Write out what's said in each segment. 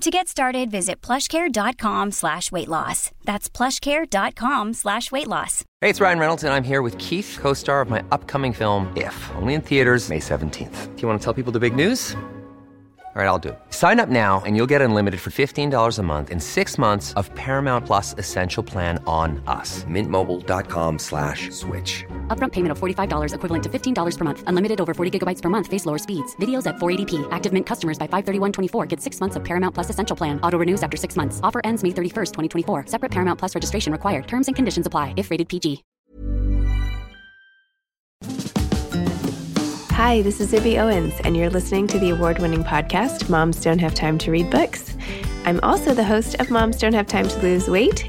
To get started, visit plushcare.com slash weight loss. That's plushcare.com slash weight loss. Hey, it's Ryan Reynolds, and I'm here with Keith, co-star of my upcoming film, If, only in theaters May 17th. Do you want to tell people the big news? All right, I'll do it. Sign up now and you'll get unlimited for $15 a month and six months of Paramount Plus Essential Plan on us. Mintmobile.com slash switch. Upfront payment of $45 equivalent to $15 per month. Unlimited over 40 gigabytes per month. Face lower speeds. Videos at 480p. Active Mint customers by 531.24 get six months of Paramount Plus Essential Plan. Auto renews after six months. Offer ends May 31st, 2024. Separate Paramount Plus registration required. Terms and conditions apply if rated PG. Hi, this is Zibby Owens, and you're listening to the award winning podcast, Moms Don't Have Time to Read Books. I'm also the host of Moms Don't Have Time to Lose Weight,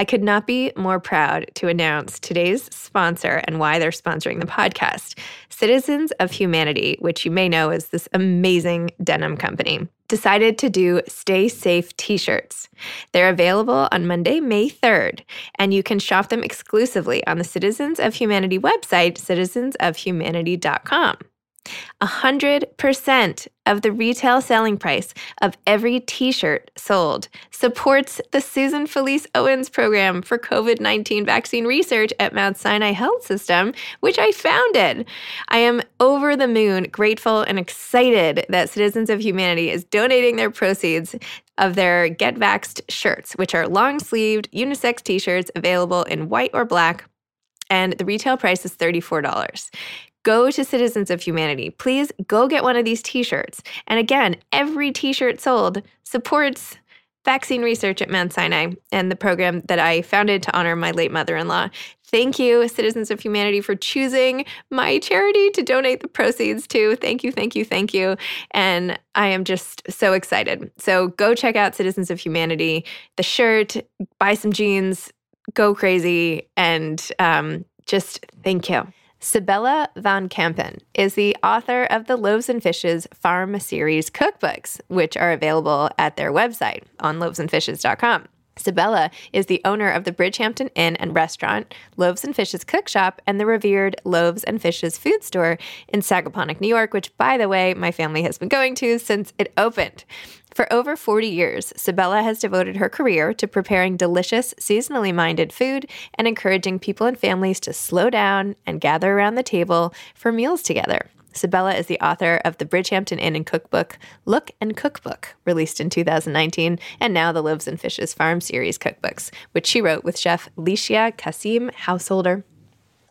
I could not be more proud to announce today's sponsor and why they're sponsoring the podcast Citizens of Humanity, which you may know is this amazing denim company, decided to do Stay Safe t shirts. They're available on Monday, May 3rd, and you can shop them exclusively on the Citizens of Humanity website, citizensofhumanity.com. 100% of the retail selling price of every t shirt sold supports the Susan Felice Owens program for COVID 19 vaccine research at Mount Sinai Health System, which I founded. I am over the moon grateful and excited that Citizens of Humanity is donating their proceeds of their Get Vaxxed shirts, which are long sleeved unisex t shirts available in white or black and the retail price is $34 go to Citizens of Humanity. Please go get one of these t shirts. And again, every t shirt sold supports vaccine research at Mount Sinai and the program that I founded to honor my late mother in law. Thank you, Citizens of Humanity, for choosing my charity to donate the proceeds to. Thank you, thank you, thank you. And I am just so excited. So go check out Citizens of Humanity, the shirt, buy some jeans, go crazy, and um, just thank you. Sibella van Kempen is the author of the Loaves and Fishes Farm Series cookbooks, which are available at their website on loavesandfishes.com. Sibella is the owner of the Bridgehampton Inn and Restaurant, Loaves and Fishes Cook Shop, and the revered Loaves and Fishes Food Store in Sagaponack, New York, which, by the way, my family has been going to since it opened. For over 40 years, Sibella has devoted her career to preparing delicious, seasonally minded food and encouraging people and families to slow down and gather around the table for meals together. Sibella is the author of the Bridgehampton Inn and Cookbook, Look and Cookbook, released in 2019, and now the Loaves and Fishes Farm Series cookbooks, which she wrote with chef Licia Kasim Householder.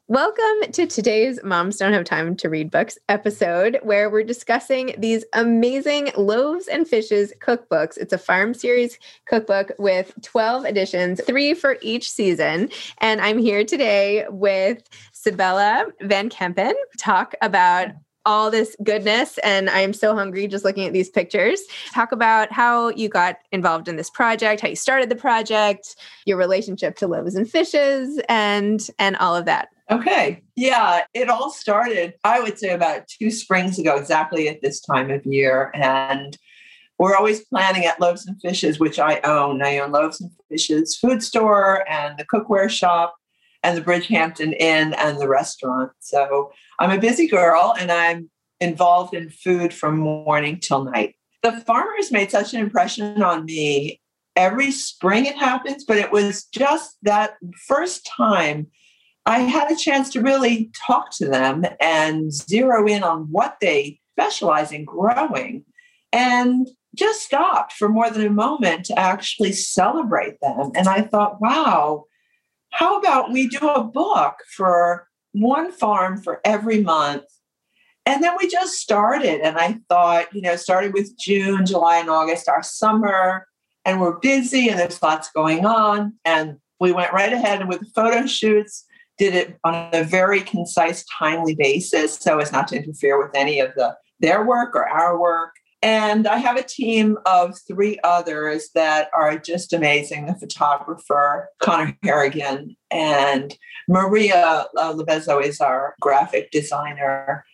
Welcome to today's Moms Don't Have Time to Read Books episode, where we're discussing these amazing loaves and fishes cookbooks. It's a farm series cookbook with 12 editions, three for each season. And I'm here today with Sibella Van Kempen, talk about all this goodness and I am so hungry just looking at these pictures. Talk about how you got involved in this project, how you started the project, your relationship to loaves and fishes and and all of that. Okay. Yeah, it all started I would say about 2 springs ago exactly at this time of year and we're always planning at Loaves and Fishes, which I own. I own Loaves and Fishes food store and the cookware shop and the Bridgehampton Inn and the restaurant. So I'm a busy girl and I'm involved in food from morning till night. The farmers made such an impression on me. Every spring it happens, but it was just that first time I had a chance to really talk to them and zero in on what they specialize in growing and just stopped for more than a moment to actually celebrate them. And I thought, wow, how about we do a book for one farm for every month? And then we just started. And I thought, you know, started with June, July, and August, our summer, and we're busy and there's lots going on. And we went right ahead with photo shoots, did it on a very concise, timely basis so as not to interfere with any of the their work or our work. And I have a team of three others that are just amazing the photographer, Connor Harrigan, and Maria uh, Levezzo is our graphic designer.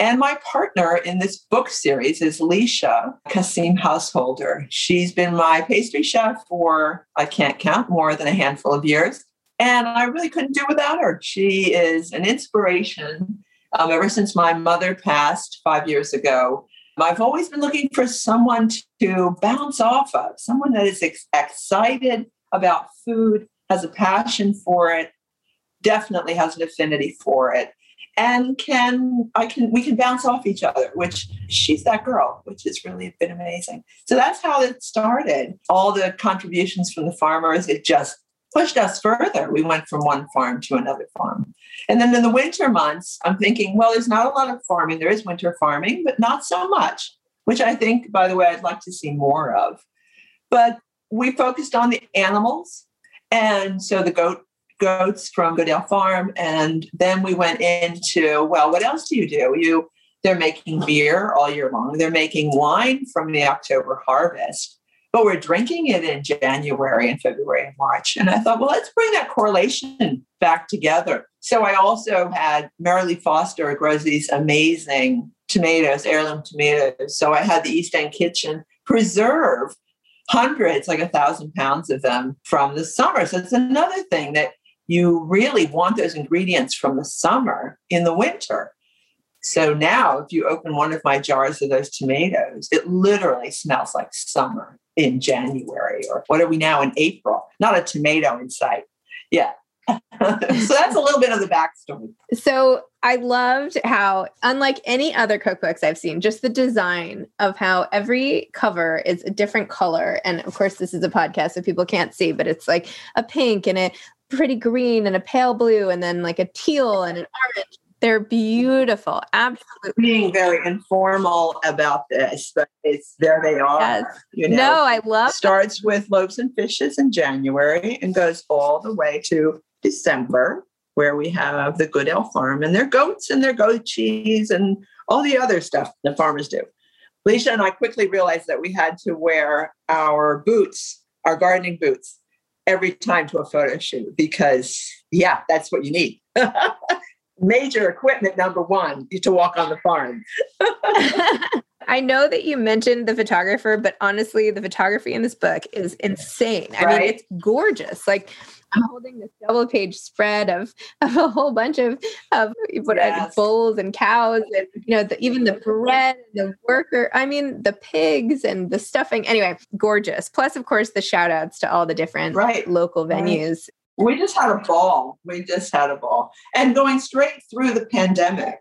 And my partner in this book series is Leisha Kasim Householder. She's been my pastry chef for, I can't count, more than a handful of years. And I really couldn't do without her. She is an inspiration. Um, ever since my mother passed five years ago, I've always been looking for someone to bounce off of, someone that is ex- excited about food, has a passion for it, definitely has an affinity for it, and can I can we can bounce off each other, which she's that girl, which has really been amazing. So that's how it started. All the contributions from the farmers, it just pushed us further. We went from one farm to another farm. And then in the winter months, I'm thinking, well, there's not a lot of farming. There is winter farming, but not so much, which I think, by the way, I'd like to see more of. But we focused on the animals. And so the goat goats from Goodale Farm. And then we went into, well, what else do you do? You they're making beer all year long. They're making wine from the October harvest but we're drinking it in January and February and March. And I thought, well, let's bring that correlation back together. So I also had Marilee Foster grows these amazing tomatoes, heirloom tomatoes. So I had the East End Kitchen preserve hundreds, like a thousand pounds of them from the summer. So it's another thing that you really want those ingredients from the summer in the winter. So now, if you open one of my jars of those tomatoes, it literally smells like summer in January, or what are we now in April? Not a tomato in sight. Yeah. so that's a little bit of the backstory. So I loved how, unlike any other cookbooks I've seen, just the design of how every cover is a different color. And of course, this is a podcast, so people can't see, but it's like a pink and a pretty green and a pale blue, and then like a teal and an orange. They're beautiful. Absolutely. Being very informal about this, but it's there they are. Yes. You know, no, I love starts that. with loaves and fishes in January and goes all the way to December, where we have the Goodale farm and their goats and their goat cheese and all the other stuff the farmers do. Leisha and I quickly realized that we had to wear our boots, our gardening boots, every time to a photo shoot because, yeah, that's what you need. major equipment number one to walk on the farm. I know that you mentioned the photographer, but honestly, the photography in this book is insane. I right? mean, it's gorgeous. Like I'm holding this double page spread of, of a whole bunch of of what uh, yes. bulls and cows and you know the, even the bread, the worker. I mean, the pigs and the stuffing. Anyway, gorgeous. Plus, of course, the shout outs to all the different right. local venues. We just had a ball. We just had a ball. And going straight through the pandemic,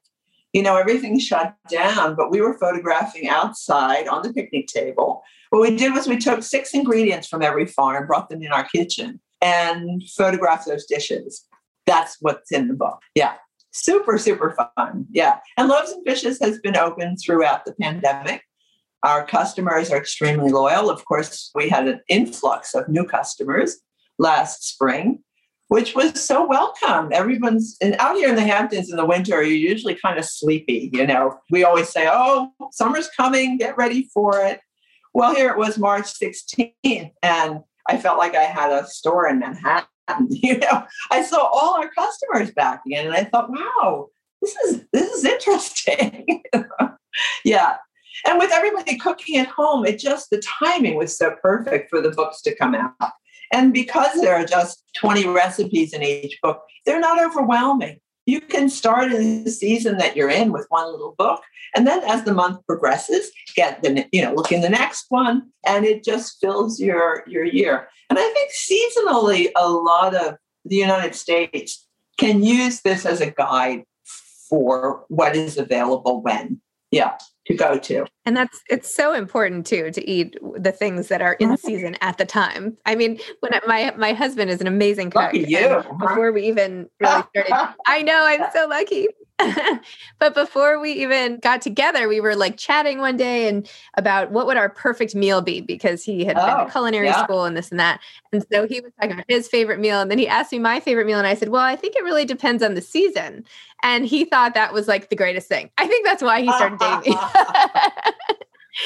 you know, everything shut down, but we were photographing outside on the picnic table. What we did was we took six ingredients from every farm, brought them in our kitchen, and photographed those dishes. That's what's in the book. Yeah. Super, super fun. Yeah. And Loaves and Fishes has been open throughout the pandemic. Our customers are extremely loyal. Of course, we had an influx of new customers last spring, which was so welcome. Everyone's and out here in the Hamptons in the winter, you're usually kind of sleepy. You know, we always say, oh, summer's coming, get ready for it. Well, here it was March 16th, and I felt like I had a store in Manhattan. You know, I saw all our customers back again, and I thought, wow, this is this is interesting. yeah. And with everybody cooking at home, it just the timing was so perfect for the books to come out. And because there are just 20 recipes in each book, they're not overwhelming. You can start in the season that you're in with one little book. And then as the month progresses, get the, you know, look in the next one and it just fills your, your year. And I think seasonally, a lot of the United States can use this as a guide for what is available when. Yeah to go to. And that's it's so important too to eat the things that are in season at the time. I mean, when I, my my husband is an amazing cook. Lucky you. Before we even really started, I know I'm so lucky. but before we even got together, we were like chatting one day and about what would our perfect meal be because he had oh, been to oh, culinary yeah. school and this and that. And so he was talking about his favorite meal. And then he asked me my favorite meal. And I said, Well, I think it really depends on the season. And he thought that was like the greatest thing. I think that's why he started dating me.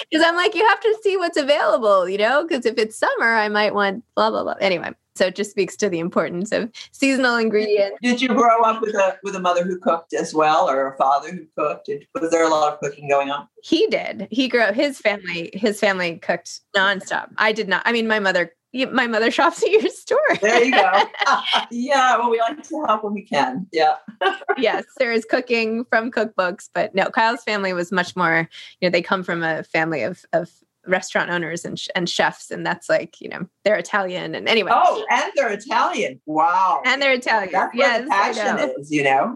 Because I'm like, you have to see what's available, you know? Because if it's summer, I might want blah, blah, blah. Anyway, so it just speaks to the importance of seasonal ingredients. Did you grow up with a with a mother who cooked as well, or a father who cooked? Did, was there a lot of cooking going on? He did. He grew up. His family his family cooked nonstop. I did not. I mean, my mother my mother shops at your store. there you go. yeah, well, we like to help when we can. Yeah. yes, there is cooking from cookbooks, but no, Kyle's family was much more. You know, they come from a family of of restaurant owners and, and chefs and that's like you know they're italian and anyway oh and they're italian wow and they're italian that's yes the passion is you know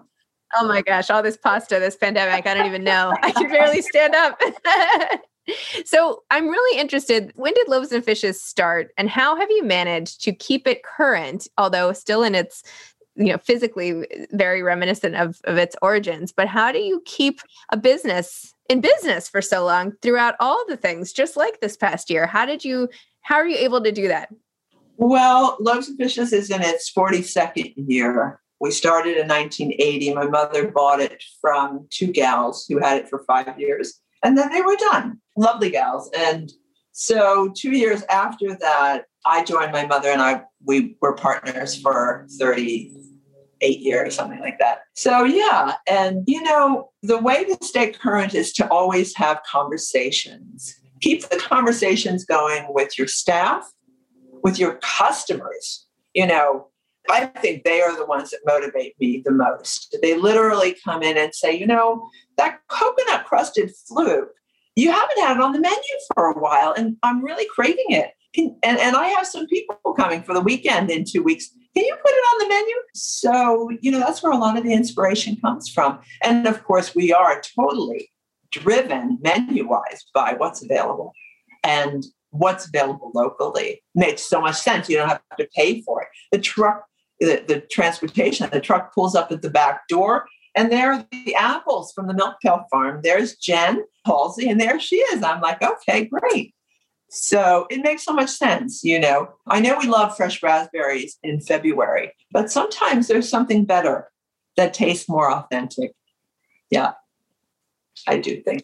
oh my gosh all this pasta this pandemic i don't even know i can barely stand up so i'm really interested when did loaves and fishes start and how have you managed to keep it current although still in its you know physically very reminiscent of, of its origins? But how do you keep a business in business for so long throughout all the things just like this past year? How did you how are you able to do that? Well loaves and fishes is in its 42nd year. We started in 1980 my mother bought it from two gals who had it for five years and then they were done lovely gals and so two years after that i joined my mother and i we were partners for 30 eight years, something like that. So, yeah. And, you know, the way to stay current is to always have conversations. Keep the conversations going with your staff, with your customers. You know, I think they are the ones that motivate me the most. They literally come in and say, you know, that coconut crusted fluke, you haven't had it on the menu for a while, and I'm really craving it. and, and I have some people coming for the weekend in two weeks can you put it on the menu? So, you know, that's where a lot of the inspiration comes from. And of course, we are totally driven menu wise by what's available and what's available locally. Makes so much sense. You don't have to pay for it. The truck, the, the transportation, the truck pulls up at the back door. And there are the apples from the Milk Pail Farm. There's Jen Halsey, and there she is. I'm like, okay, great. So it makes so much sense, you know. I know we love fresh raspberries in February, but sometimes there's something better that tastes more authentic. Yeah, I do think.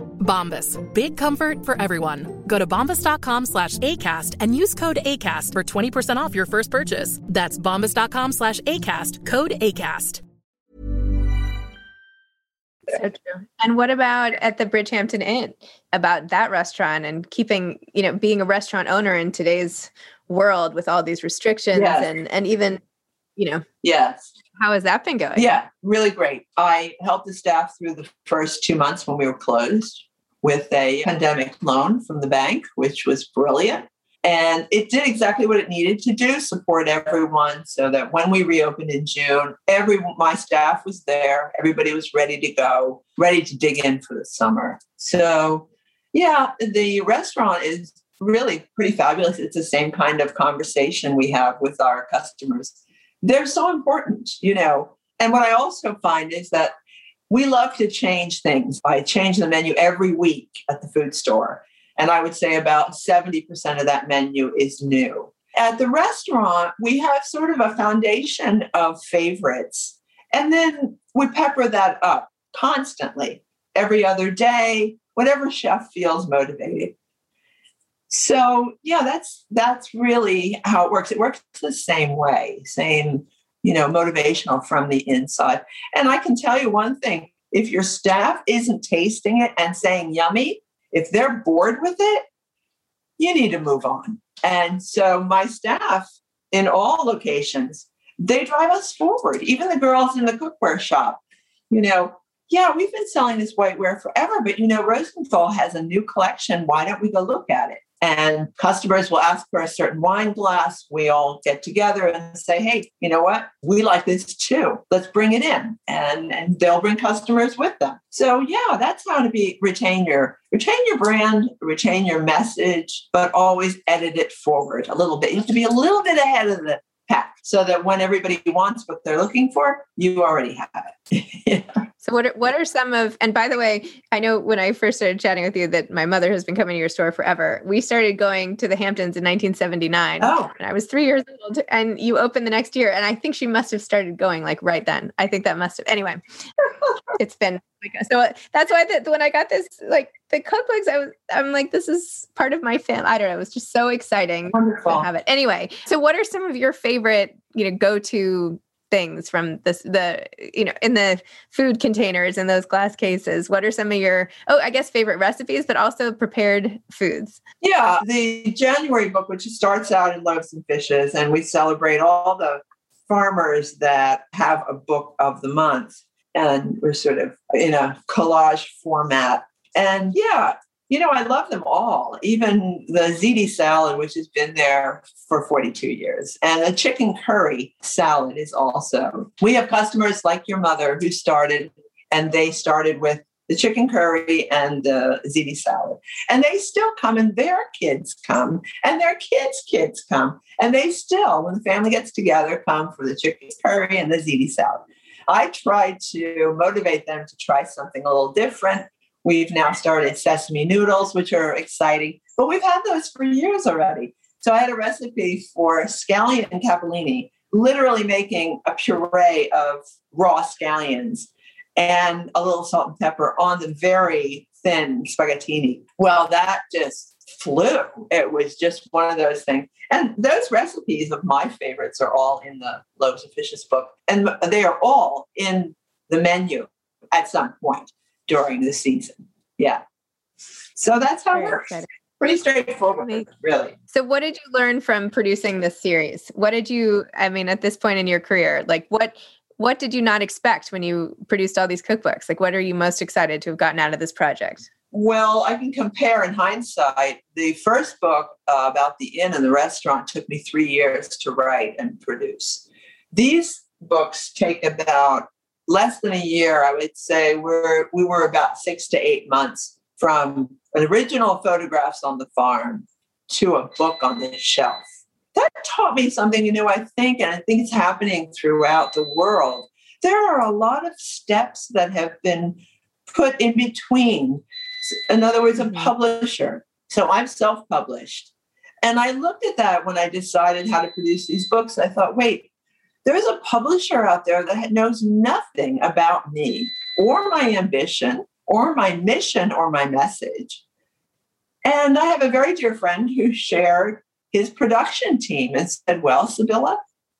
Bombas. Big comfort for everyone. Go to bombas.com slash ACAST and use code ACAST for 20% off your first purchase. That's bombas.com slash ACAST. Code ACAST. So true. And what about at the Bridgehampton Inn? About that restaurant and keeping, you know, being a restaurant owner in today's world with all these restrictions Yes. and and even, you know, Yes. how has that been going? Yeah, really great. I helped the staff through the first two months when we were closed with a pandemic loan from the bank, which was brilliant. And it did exactly what it needed to do support everyone so that when we reopened in June, every my staff was there, everybody was ready to go, ready to dig in for the summer. So, yeah, the restaurant is really pretty fabulous. It's the same kind of conversation we have with our customers. They're so important, you know. And what I also find is that we love to change things. I change the menu every week at the food store. And I would say about 70% of that menu is new. At the restaurant, we have sort of a foundation of favorites. And then we pepper that up constantly, every other day, whatever chef feels motivated. So yeah, that's that's really how it works. It works the same way, same, you know, motivational from the inside. And I can tell you one thing, if your staff isn't tasting it and saying yummy, if they're bored with it, you need to move on. And so my staff in all locations, they drive us forward. Even the girls in the cookware shop, you know, yeah, we've been selling this whiteware forever, but you know, Rosenthal has a new collection. Why don't we go look at it? And customers will ask for a certain wine glass. We all get together and say, hey, you know what? We like this too. Let's bring it in. And, and they'll bring customers with them. So yeah, that's how to be retain your retain your brand, retain your message, but always edit it forward a little bit. You have to be a little bit ahead of the pack so that when everybody wants what they're looking for, you already have it. yeah. So what are, what are some of and by the way, I know when I first started chatting with you that my mother has been coming to your store forever. We started going to the Hamptons in 1979 Oh, and I was 3 years old and you opened the next year and I think she must have started going like right then. I think that must have anyway. it's been so that's why that when I got this like the cookbooks I was I'm like this is part of my fam. I don't know, it was just so exciting wonderful. to have it. Anyway, so what are some of your favorite, you know, go-to things from this the you know in the food containers in those glass cases what are some of your oh i guess favorite recipes but also prepared foods Yeah, the January book, which starts out in Loaves and Fishes, and we celebrate all the farmers that have a book of the month. And we're sort of in a collage format. And yeah, you know, I love them all, even the ziti salad, which has been there for 42 years. And the chicken curry salad is also. We have customers like your mother who started, and they started with the chicken curry and the ziti salad. And they still come, and their kids come, and their kids' kids come. And they still, when the family gets together, come for the chicken curry and the ziti salad. I try to motivate them to try something a little different. We've now started sesame noodles, which are exciting, but we've had those for years already. So I had a recipe for scallion and capellini, literally making a puree of raw scallions and a little salt and pepper on the very thin spaghettini. Well, that just flew. It was just one of those things. And those recipes of my favorites are all in the Loaves and Fishes book. And they are all in the menu at some point during the season. Yeah. So that's how it Very works. exciting. Pretty straightforward, Amazing. really. so what did you learn from producing this series what did you i mean at this point in your career like what what did you not expect when you produced all these cookbooks like what are you most excited to have gotten out of this project Well, I can compare in hindsight. The first book uh, about the inn and the restaurant took me three years to write and produce. These books take about less than a year, I would say we're we were about six to eight months from original photographs on the farm to a book on the shelf. That taught me something new, I think, and I think it's happening throughout the world. There are a lot of steps that have been put in between. In other words, a Mhm. publisher. So I'm self published. And I looked at that when I decided how to produce these books. I thought, wait, there's a publisher out there that knows nothing about me or my ambition or my mission or my message. And I have a very dear friend who shared his production team and said, Well, Sibylla,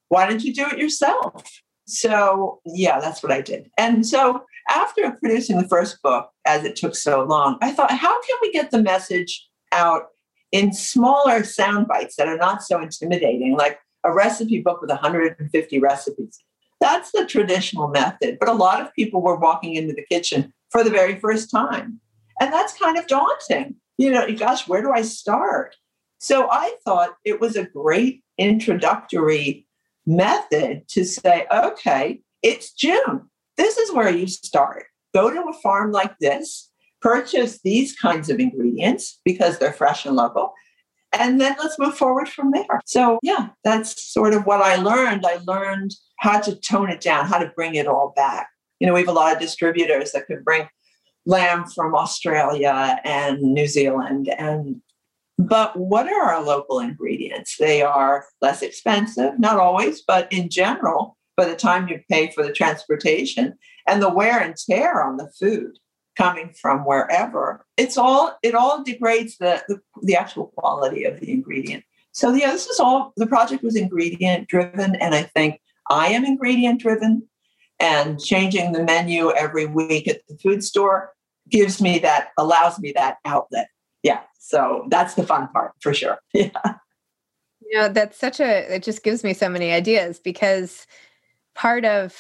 why don't you do it yourself? So, yeah, that's what I did. And so, after producing the first book, as it took so long, I thought, how can we get the message out in smaller sound bites that are not so intimidating, like a recipe book with 150 recipes? That's the traditional method. But a lot of people were walking into the kitchen for the very first time. And that's kind of daunting. You know, gosh, where do I start? So I thought it was a great introductory method to say, okay, it's June. This is where you start. Go to a farm like this, purchase these kinds of ingredients because they're fresh and local, and then let's move forward from there. So, yeah, that's sort of what I learned. I learned how to tone it down, how to bring it all back. You know, we have a lot of distributors that can bring lamb from Australia and New Zealand and but what are our local ingredients? They are less expensive, not always, but in general, by the time you pay for the transportation and the wear and tear on the food coming from wherever, it's all it all degrades the, the, the actual quality of the ingredient. So yeah, this is all the project was ingredient driven, and I think I am ingredient driven. And changing the menu every week at the food store gives me that, allows me that outlet. Yeah. So that's the fun part for sure. Yeah. You know, that's such a, it just gives me so many ideas because part of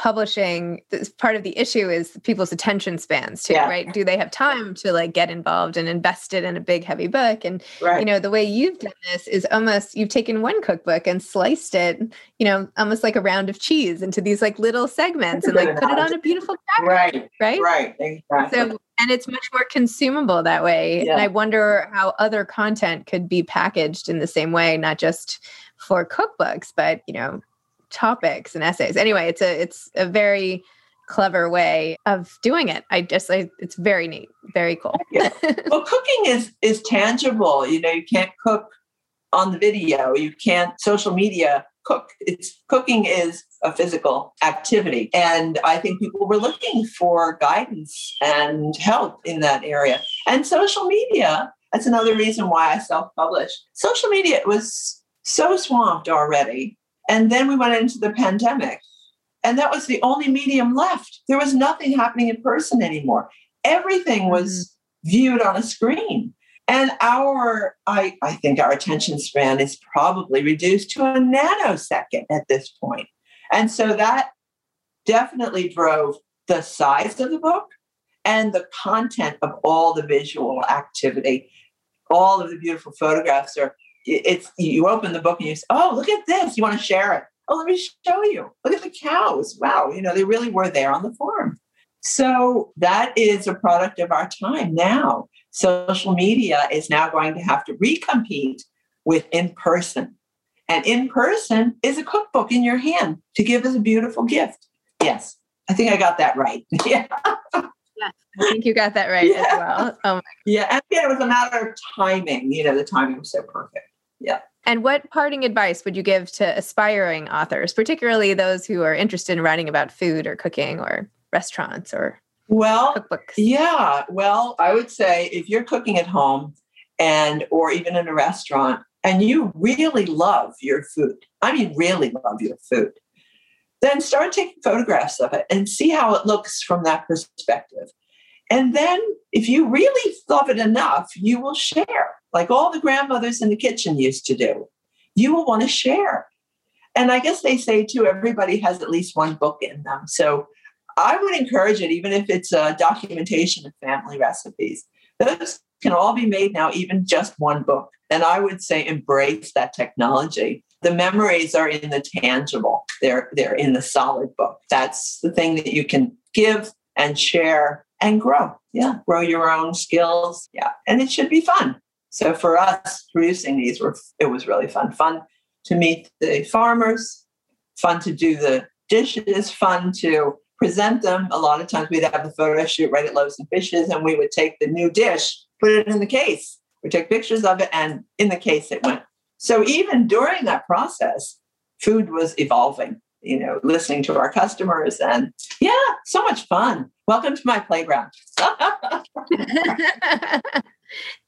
publishing, this- part of the issue is people's attention spans too, Yeah. right? Do they have time to like get involved and invest it in a big, heavy book? And, Right. you know, the way you've done this is almost, you've taken one cookbook and sliced it, you know, almost like a round of cheese into these like little segments and like put it on a beautiful right. right? Right. Exactly. So, and it's much more consumable that way. Yeah. And I wonder how other content could be packaged in the same way, not just for cookbooks, but you know, topics and essays. Anyway, it's a it's a very clever way of doing it. I just I, it's very neat, very cool. Yeah. well, cooking is is tangible. You know, you can't cook on the video. You can't social media cook. It's cooking is a physical activity, and I think people were looking for guidance and help in that area. And social media. That's another reason why I self-published. Social media was so swamped already, and then we went into the pandemic, and that was the only medium left. There was nothing happening in person anymore. Everything was mm-hmm. viewed on a screen. And our, I, I think our attention span is probably reduced to a nanosecond at this point. And so that definitely drove the size of the book and the content of all the visual activity. All of the beautiful photographs are, it's, you open the book and you say, oh, look at this. You want to share it. Oh, let me show you. Look at the cows. Wow. You know, they really were there on the farm. So that is a product of our time now. Social media is now going to have to recompete with in person. And in person is a cookbook in your hand to give as a beautiful gift. Yes, I think I got that right. yeah. I think you got that right as well. Oh my Yeah. And again, it was a matter of timing. You know, the timing was so perfect. Yeah. And what parting advice would you give to aspiring authors, particularly those who are interested in writing about food or cooking or restaurants or Well, cookbooks? Yeah, well, I would say if you're cooking at home and or even in a restaurant and you really love your food, I mean really love your food, then start taking photographs of it and see how it looks from that perspective. And then if you really love it enough, you will share, like all the grandmothers in the kitchen used to do. You will want to share. And I guess they say too, everybody has at least one book in them. So I would encourage it, even if it's a documentation of family recipes. Those can all be made now, even just one book. And I would say embrace that technology. The memories are in the tangible. They're they're in the solid book. That's the thing that you can give and share and grow. Yeah, grow your own skills. Yeah, and it should be fun. So for us, producing these were it was really fun. Fun to meet the farmers, fun to do the dishes, fun to present them. A lot of times we'd have the photo shoot right at Loaves and Fishes, and we would take the new dish, put it in the case. We take pictures of it, and in the case it went. So even during that process, food was evolving. You know, listening to our customers, and yeah, so much fun. Welcome to my playground.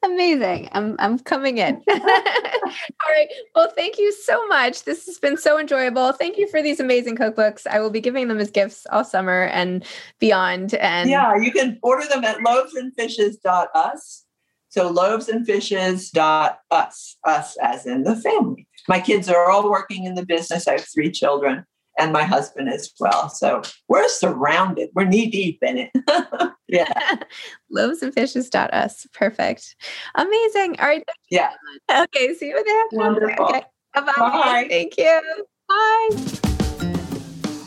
Amazing. I'm I'm coming in. All right. Well, thank you so much. This has been so enjoyable. Thank you for these amazing cookbooks. I will be giving them as gifts all summer and beyond. And yeah, you can order them at loavesandfishes.us. So loavesandfishes.us, us as in the family. My kids are all working in the business. I have three children and my husband as well. So we're surrounded. We're knee deep in it. yeah. Loavesandfishes.us. Perfect. Amazing. All right. Yeah. Okay. See you in the Wonderful. Okay. Bye-bye. Bye. Thank you. Bye.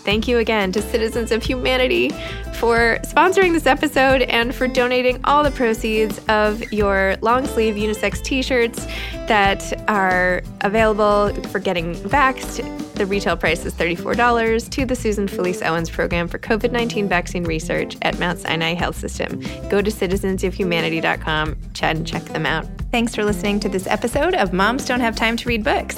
Thank you again to Citizens of Humanity for sponsoring this episode and for donating all the proceeds of your long sleeve unisex t shirts that are available for getting vaxxed. The retail price is $34 to the Susan Felice Owens program for COVID 19 vaccine research at Mount Sinai Health System. Go to citizensofhumanity.com and check them out. Thanks for listening to this episode of Moms Don't Have Time to Read Books.